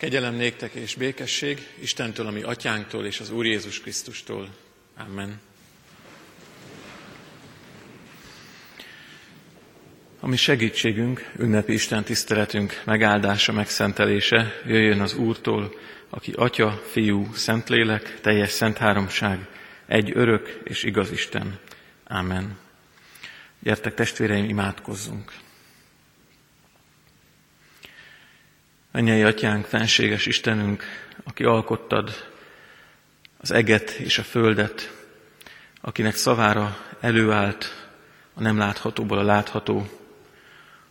Kegyelem néktek és békesség Istentől, ami atyánktól és az Úr Jézus Krisztustól. Amen. Ami segítségünk, ünnepi Isten tiszteletünk megáldása, megszentelése jöjjön az Úrtól, aki Atya, Fiú, Szentlélek, teljes szent háromság, egy örök és igaz Isten. Amen. Gyertek testvéreim, imádkozzunk! Mennyei atyánk, fenséges Istenünk, aki alkottad az eget és a földet, akinek szavára előállt a nem láthatóból a látható.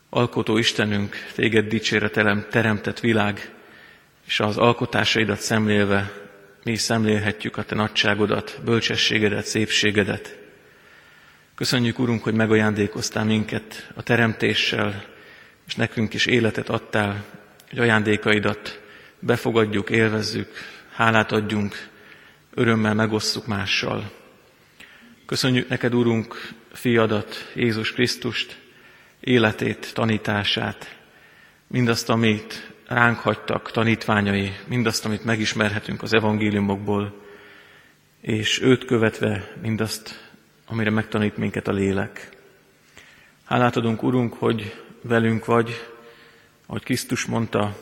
Alkotó Istenünk, téged dicsére teremtett világ, és az alkotásaidat szemlélve mi szemlélhetjük a te nagyságodat, bölcsességedet, szépségedet. Köszönjük, Urunk, hogy megajándékoztál minket a teremtéssel, és nekünk is életet adtál, hogy ajándékaidat befogadjuk, élvezzük, hálát adjunk, örömmel megosszuk mással. Köszönjük neked, Urunk, fiadat, Jézus Krisztust, életét, tanítását, mindazt, amit ránk hagytak tanítványai, mindazt, amit megismerhetünk az evangéliumokból, és őt követve mindazt, amire megtanít minket a lélek. Hálát adunk, Urunk, hogy velünk vagy, ahogy Krisztus mondta,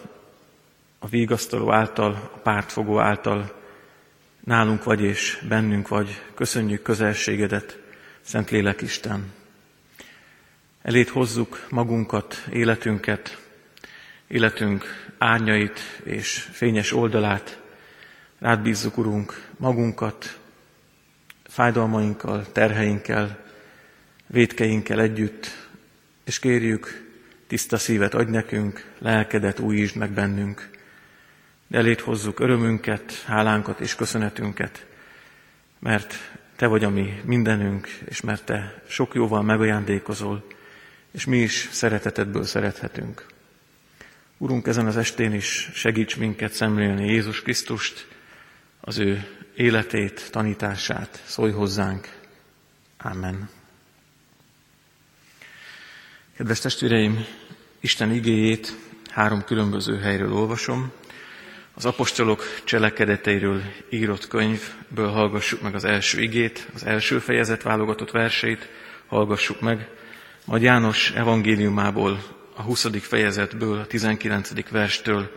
a végasztaló által, a pártfogó által, nálunk vagy és bennünk vagy, köszönjük közelségedet, Szentlélek Isten. Elét hozzuk magunkat, életünket, életünk árnyait és fényes oldalát, rád bízzuk, Urunk, magunkat, fájdalmainkkal, terheinkkel, védkeinkkel együtt, és kérjük, Tiszta szívet adj nekünk, lelkedet újítsd meg bennünk. De elét hozzuk örömünket, hálánkat és köszönetünket, mert Te vagy a mi mindenünk, és mert Te sok jóval megajándékozol, és mi is szeretetedből szerethetünk. Urunk, ezen az estén is segíts minket szemlélni Jézus Krisztust, az ő életét, tanítását, szólj hozzánk. Amen. Kedves testvéreim, Isten igéjét három különböző helyről olvasom. Az apostolok cselekedeteiről írott könyvből hallgassuk meg az első igét, az első fejezet válogatott verseit hallgassuk meg, majd János evangéliumából a 20. fejezetből, a 19. verstől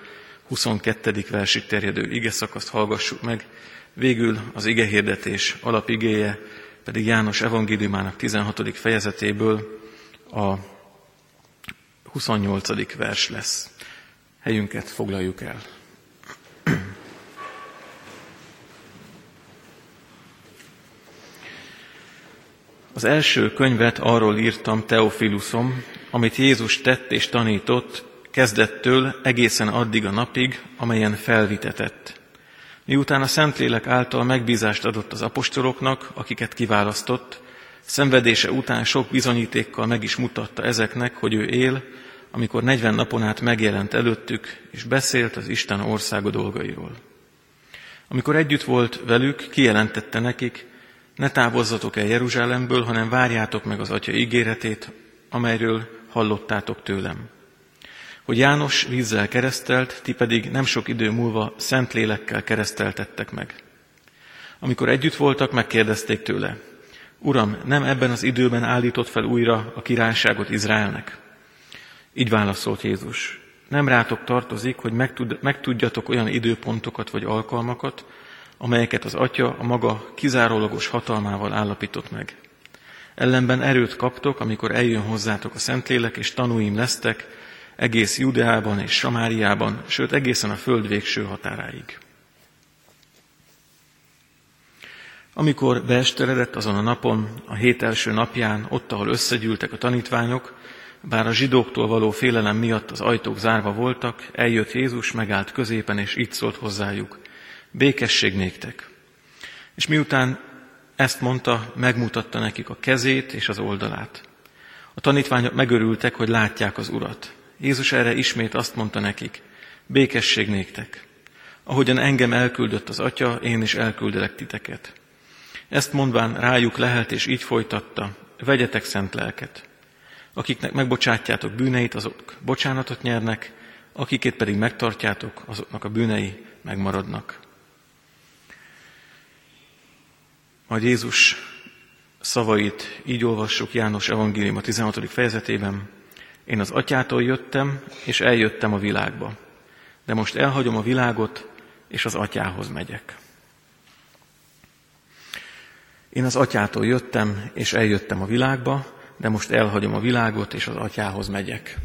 22. versig terjedő ige szakaszt hallgassuk meg, végül az ige hirdetés alapigéje pedig János evangéliumának 16. fejezetéből a 28. vers lesz. Helyünket foglaljuk el. Az első könyvet arról írtam, Teofilusom, amit Jézus tett és tanított, kezdettől egészen addig a napig, amelyen felvitetett. Miután a Szentlélek által megbízást adott az apostoloknak, akiket kiválasztott, szenvedése után sok bizonyítékkal meg is mutatta ezeknek, hogy ő él, amikor 40 napon át megjelent előttük, és beszélt az Isten országa dolgairól. Amikor együtt volt velük, kijelentette nekik, ne távozzatok el Jeruzsálemből, hanem várjátok meg az Atya ígéretét, amelyről hallottátok tőlem. Hogy János vízzel keresztelt, ti pedig nem sok idő múlva szent lélekkel kereszteltettek meg. Amikor együtt voltak, megkérdezték tőle, Uram, nem ebben az időben állított fel újra a királyságot Izraelnek? Így válaszolt Jézus. Nem rátok tartozik, hogy megtud, megtudjatok olyan időpontokat vagy alkalmakat, amelyeket az Atya a maga kizárólagos hatalmával állapított meg. Ellenben erőt kaptok, amikor eljön hozzátok a Szentlélek, és tanúim lesztek egész Judeában és Samáriában, sőt egészen a föld végső határáig. Amikor beesteredett azon a napon, a hét első napján, ott, ahol összegyűltek a tanítványok, bár a zsidóktól való félelem miatt az ajtók zárva voltak, eljött Jézus, megállt középen, és így szólt hozzájuk. Békesség néktek. És miután ezt mondta, megmutatta nekik a kezét és az oldalát. A tanítványok megörültek, hogy látják az Urat. Jézus erre ismét azt mondta nekik, békesség néktek. Ahogyan engem elküldött az Atya, én is elküldelek titeket. Ezt mondván rájuk lehet, és így folytatta, vegyetek szent lelket. Akiknek megbocsátjátok bűneit, azok bocsánatot nyernek, akikét pedig megtartjátok, azoknak a bűnei megmaradnak. Majd Jézus szavait így olvassuk János Evangélium a 16. fejezetében. Én az atyától jöttem, és eljöttem a világba. De most elhagyom a világot, és az atyához megyek. Én az atyától jöttem, és eljöttem a világba, de most elhagyom a világot, és az atyához megyek.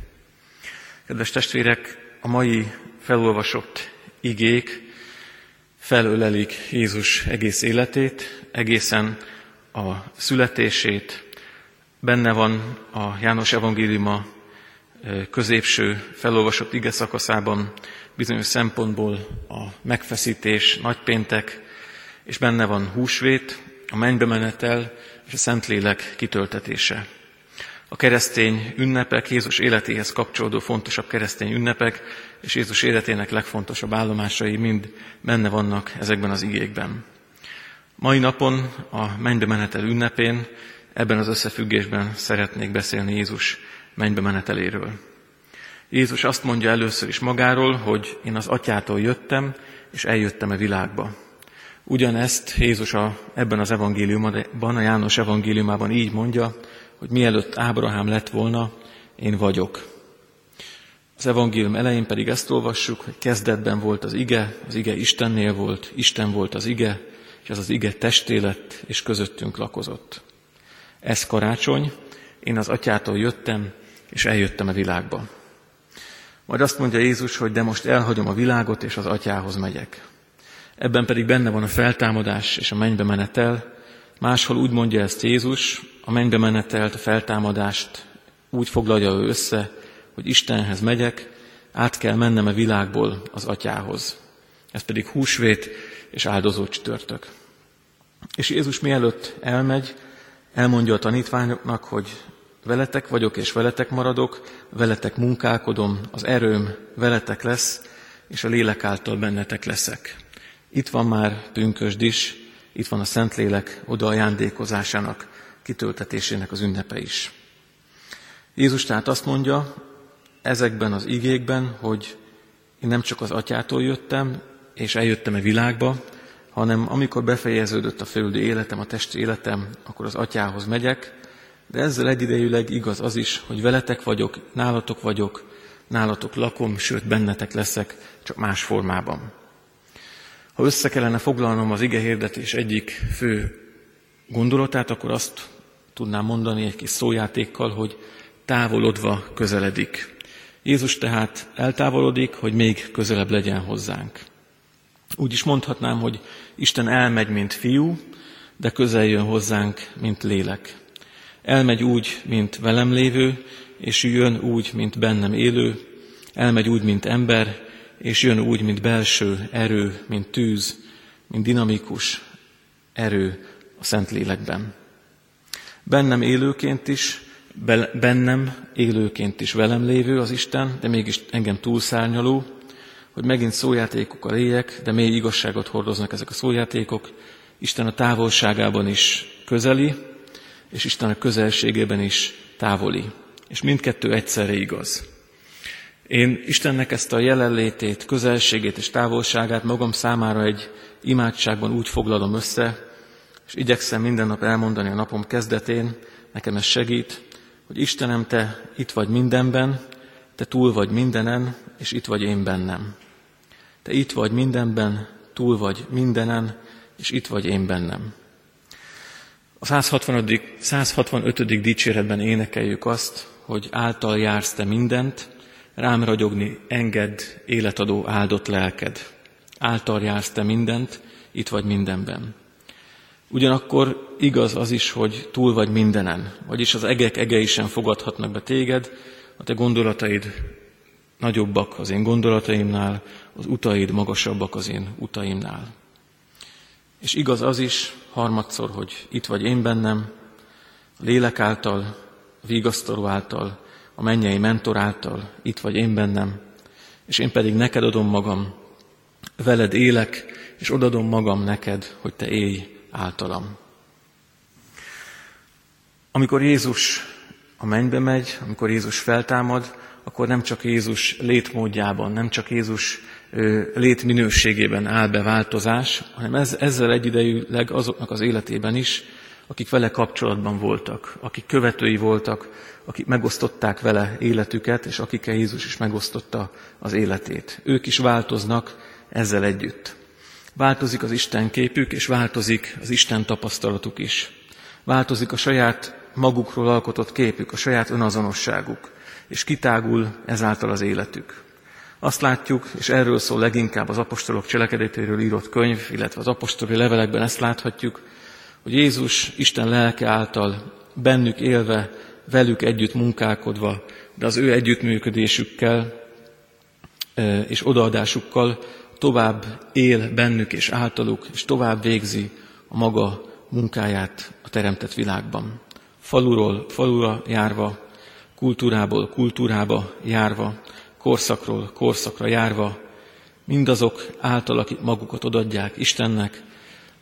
Kedves testvérek, a mai felolvasott igék felölelik Jézus egész életét, egészen a születését. Benne van a János evangéliuma középső felolvasott ige szakaszában bizonyos szempontból a megfeszítés, nagypéntek, és benne van húsvét, a mennybe menetel és a Szentlélek kitöltetése. A keresztény ünnepek, Jézus életéhez kapcsolódó fontosabb keresztény ünnepek, és Jézus életének legfontosabb állomásai mind benne vannak ezekben az igékben. Mai napon, a mennybe menetel ünnepén, ebben az összefüggésben szeretnék beszélni Jézus mennybe meneteléről. Jézus azt mondja először is magáról, hogy én az atyától jöttem, és eljöttem a világba. Ugyanezt Jézus a, ebben az evangéliumban, a János evangéliumában így mondja, hogy mielőtt Ábrahám lett volna, én vagyok. Az evangélium elején pedig ezt olvassuk, hogy kezdetben volt az ige, az ige Istennél volt, Isten volt az ige, és ez az ige testé lett, és közöttünk lakozott. Ez karácsony, én az atyától jöttem, és eljöttem a világba. Majd azt mondja Jézus, hogy de most elhagyom a világot, és az atyához megyek. Ebben pedig benne van a feltámadás és a mennybe menetel. Máshol úgy mondja ezt Jézus, a mennybe menetelt, a feltámadást úgy foglalja ő össze, hogy Istenhez megyek, át kell mennem a világból az atyához. Ez pedig húsvét és áldozó csütörtök. És Jézus mielőtt elmegy, elmondja a tanítványoknak, hogy veletek vagyok és veletek maradok, veletek munkálkodom, az erőm veletek lesz, és a lélek által bennetek leszek. Itt van már pünkösd is, itt van a Szentlélek oda ajándékozásának, kitöltetésének az ünnepe is. Jézus tehát azt mondja ezekben az igékben, hogy én nem csak az atyától jöttem, és eljöttem a világba, hanem amikor befejeződött a földi életem, a testi életem, akkor az atyához megyek, de ezzel egyidejűleg igaz az is, hogy veletek vagyok, nálatok vagyok, nálatok lakom, sőt bennetek leszek, csak más formában. Ha össze kellene foglalnom az ige hirdetés egyik fő gondolatát, akkor azt tudnám mondani egy kis szójátékkal, hogy távolodva közeledik. Jézus tehát eltávolodik, hogy még közelebb legyen hozzánk. Úgy is mondhatnám, hogy Isten elmegy, mint fiú, de közel jön hozzánk, mint lélek. Elmegy úgy, mint velem lévő, és jön úgy, mint bennem élő, elmegy úgy, mint ember, és jön úgy, mint belső erő, mint tűz, mint dinamikus erő a Szentlélekben. Bennem élőként is, bennem élőként is velem lévő az Isten, de mégis engem túlszárnyaló, hogy megint szójátékok a léjek, de mély igazságot hordoznak ezek a szójátékok. Isten a távolságában is közeli, és Isten a közelségében is távoli. És mindkettő egyszerre igaz. Én Istennek ezt a jelenlétét, közelségét és távolságát magam számára egy imádságban úgy foglalom össze, és igyekszem minden nap elmondani a napom kezdetén, nekem ez segít, hogy Istenem, Te itt vagy mindenben, Te túl vagy mindenen, és itt vagy én bennem. Te itt vagy mindenben, túl vagy mindenen, és itt vagy én bennem. A 160. 165. dicséretben énekeljük azt, hogy által jársz te mindent, rám ragyogni enged, életadó áldott lelked. Által jársz te mindent, itt vagy mindenben. Ugyanakkor igaz az is, hogy túl vagy mindenen, vagyis az egek egeisen fogadhatnak be téged, a te gondolataid nagyobbak az én gondolataimnál, az utaid magasabbak az én utaimnál. És igaz az is, harmadszor, hogy itt vagy én bennem, a lélek által, a vigasztaló által, a mennyei mentor által, itt vagy én bennem, és én pedig neked adom magam, veled élek, és odadom magam neked, hogy te élj általam. Amikor Jézus a mennybe megy, amikor Jézus feltámad, akkor nem csak Jézus létmódjában, nem csak Jézus létminőségében áll be változás, hanem ez, ezzel egyidejűleg azoknak az életében is, akik vele kapcsolatban voltak, akik követői voltak, akik megosztották vele életüket, és akikkel Jézus is megosztotta az életét. Ők is változnak ezzel együtt. Változik az Isten képük, és változik az Isten tapasztalatuk is. Változik a saját magukról alkotott képük, a saját önazonosságuk, és kitágul ezáltal az életük. Azt látjuk, és erről szól leginkább az apostolok cselekedetéről írott könyv, illetve az apostoli levelekben ezt láthatjuk, hogy Jézus Isten lelke által bennük élve, velük együtt munkálkodva, de az ő együttműködésükkel és odaadásukkal tovább él bennük és általuk, és tovább végzi a maga munkáját a teremtett világban. Faluról falura járva, kultúrából kultúrába járva, korszakról korszakra járva, mindazok által, akik magukat odadják Istennek,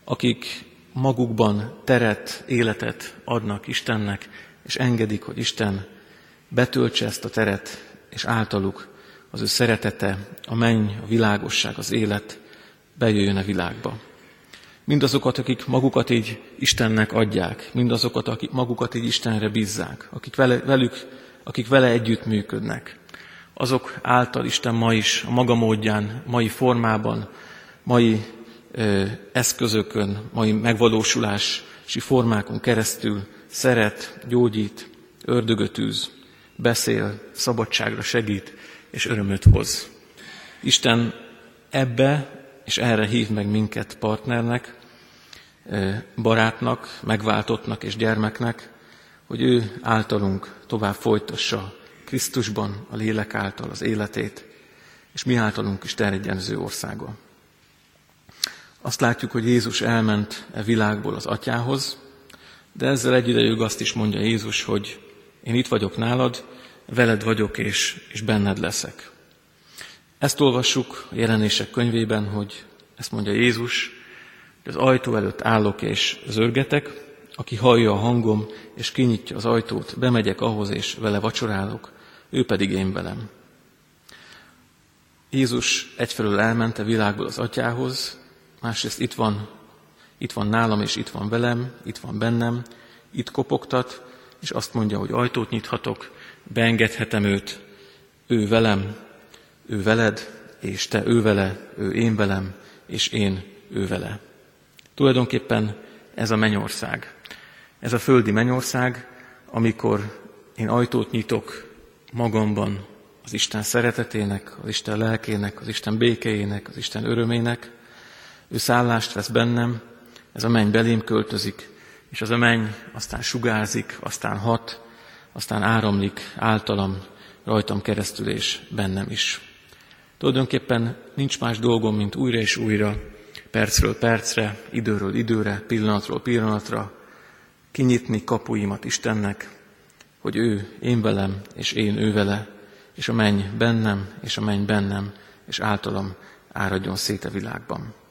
akik magukban teret, életet adnak Istennek, és engedik, hogy Isten betöltse ezt a teret, és általuk az ő szeretete, a menny, a világosság, az élet bejöjjön a világba. Mindazokat, akik magukat így Istennek adják, mindazokat, akik magukat így Istenre bízzák, akik vele, velük, akik vele együtt működnek, azok által Isten ma is a maga módján, mai formában, mai eszközökön, mai megvalósulási formákon keresztül szeret, gyógyít, ördögöt űz, beszél, szabadságra segít, és örömöt hoz. Isten ebbe és erre hív meg minket partnernek, barátnak, megváltottnak és gyermeknek, hogy ő általunk tovább folytassa Krisztusban, a lélek által az életét, és mi általunk is terjedjen az ő országa. Azt látjuk, hogy Jézus elment e világból az atyához, de ezzel egyidejűleg azt is mondja Jézus, hogy én itt vagyok nálad, veled vagyok és, és benned leszek. Ezt olvassuk a jelenések könyvében, hogy ezt mondja Jézus, hogy az ajtó előtt állok és zörgetek, aki hallja a hangom, és kinyitja az ajtót, bemegyek ahhoz, és vele vacsorálok, ő pedig én velem. Jézus egyfelől elment a világból az atyához, másrészt itt van, itt van nálam, és itt van velem, itt van bennem, itt kopogtat, és azt mondja, hogy ajtót nyithatok, beengedhetem őt, ő velem, ő veled, és te ő vele, ő én velem, és én ő vele. Tulajdonképpen ez a mennyország. Ez a földi mennyország, amikor én ajtót nyitok magamban az Isten szeretetének, az Isten lelkének, az Isten békéjének, az Isten örömének, ő szállást vesz bennem, ez a menny belém költözik, és az a menny aztán sugárzik, aztán hat, aztán áramlik általam, rajtam keresztül és bennem is. Tulajdonképpen nincs más dolgom, mint újra és újra, percről percre, időről időre, pillanatról pillanatra kinyitni kapuimat Istennek, hogy ő én velem, és én ő vele, és a menny bennem, és a menny bennem, és általam áradjon szét a világban.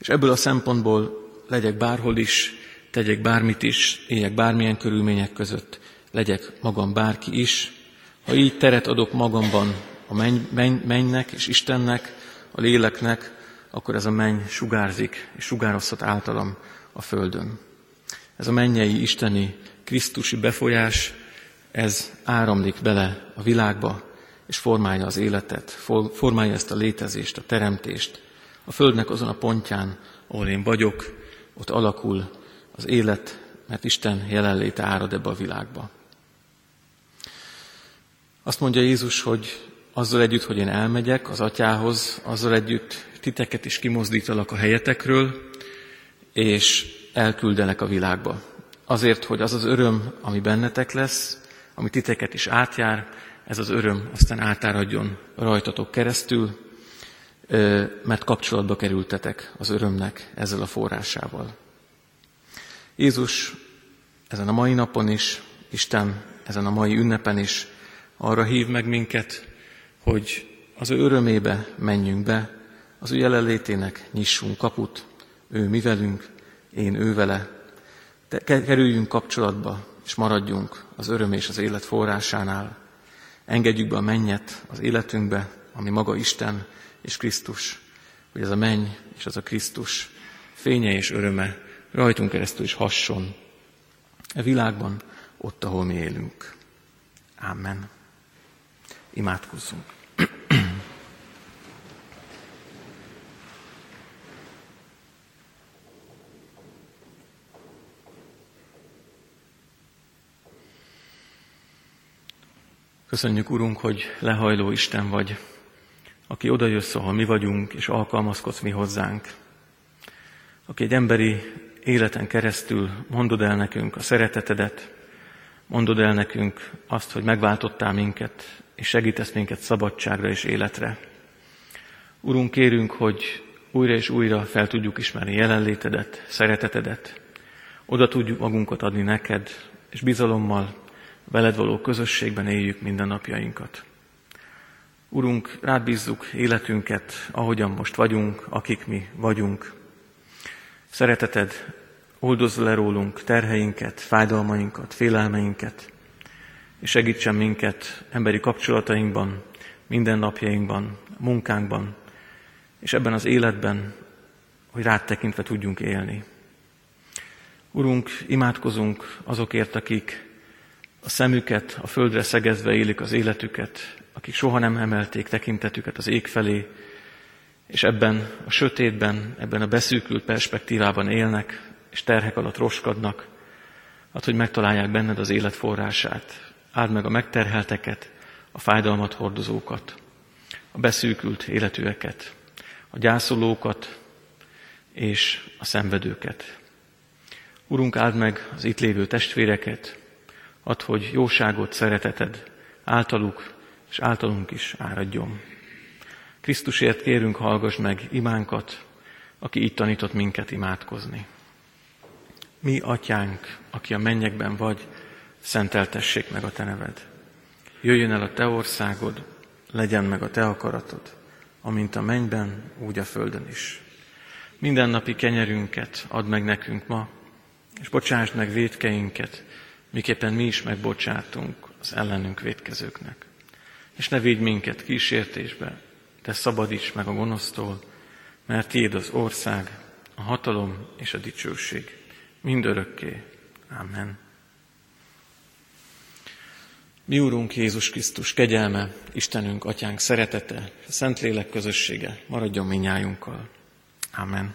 És ebből a szempontból legyek bárhol is, tegyek bármit is, éljek bármilyen körülmények között, legyek magam bárki is, ha így teret adok magamban a menny, menny, mennynek és Istennek, a léleknek, akkor ez a menny sugárzik, és sugározhat általam a földön. Ez a mennyei, isteni, krisztusi befolyás, ez áramlik bele a világba, és formálja az életet, formálja ezt a létezést, a teremtést. A Földnek azon a pontján, ahol én vagyok, ott alakul az élet, mert Isten jelenléte árad ebbe a világba. Azt mondja Jézus, hogy azzal együtt, hogy én elmegyek az atyához, azzal együtt titeket is kimozdítalak a helyetekről, és elküldenek a világba. Azért, hogy az az öröm, ami bennetek lesz, ami titeket is átjár, ez az öröm aztán átáradjon rajtatok keresztül, mert kapcsolatba kerültetek az örömnek ezzel a forrásával. Jézus ezen a mai napon is, Isten ezen a mai ünnepen is arra hív meg minket, hogy az ő örömébe menjünk be, az ő jelenlétének nyissunk kaput, ő mi velünk, én ő vele. De kerüljünk kapcsolatba, és maradjunk az öröm és az élet forrásánál. engedjük be a mennyet az életünkbe, ami maga Isten és Krisztus, hogy ez a menny és az a Krisztus fénye és öröme rajtunk keresztül is hasson. E világban, ott, ahol mi élünk. Amen. Imádkozzunk. Köszönjük, Urunk, hogy lehajló Isten vagy, aki odajössz, ahol mi vagyunk, és alkalmazkodsz mi hozzánk. Aki egy emberi életen keresztül mondod el nekünk a szeretetedet, mondod el nekünk azt, hogy megváltottál minket, és segítesz minket szabadságra és életre. Urunk, kérünk, hogy újra és újra fel tudjuk ismerni jelenlétedet, szeretetedet, oda tudjuk magunkat adni neked, és bizalommal veled való közösségben éljük minden napjainkat. Urunk, rád bízzuk életünket, ahogyan most vagyunk, akik mi vagyunk. Szereteted oldozz le rólunk terheinket, fájdalmainkat, félelmeinket, és segítsen minket emberi kapcsolatainkban, mindennapjainkban, munkánkban, és ebben az életben, hogy rád tekintve tudjunk élni. Urunk, imádkozunk azokért, akik a szemüket a földre szegezve élik az életüket, akik soha nem emelték tekintetüket az ég felé, és ebben a sötétben, ebben a beszűkült perspektívában élnek, és terhek alatt roskadnak, hát, hogy megtalálják benned az élet forrását. Áld meg a megterhelteket, a fájdalmat hordozókat, a beszűkült életűeket, a gyászolókat és a szenvedőket. Urunk, áld meg az itt lévő testvéreket, Add, hogy jóságot, szereteted általuk és általunk is áradjon. Krisztusért kérünk, hallgass meg imánkat, aki itt tanított minket imádkozni. Mi, atyánk, aki a mennyekben vagy, szenteltessék meg a te neved. Jöjjön el a te országod, legyen meg a te akaratod, amint a mennyben, úgy a földön is. Minden napi kenyerünket add meg nekünk ma, és bocsásd meg védkeinket, miképpen mi is megbocsátunk az ellenünk védkezőknek. És ne védj minket kísértésbe, de szabadíts meg a gonosztól, mert tiéd az ország, a hatalom és a dicsőség mindörökké. Amen. Mi Úrunk Jézus Krisztus kegyelme, Istenünk, Atyánk szeretete, a Szentlélek közössége maradjon minnyájunkkal. Amen.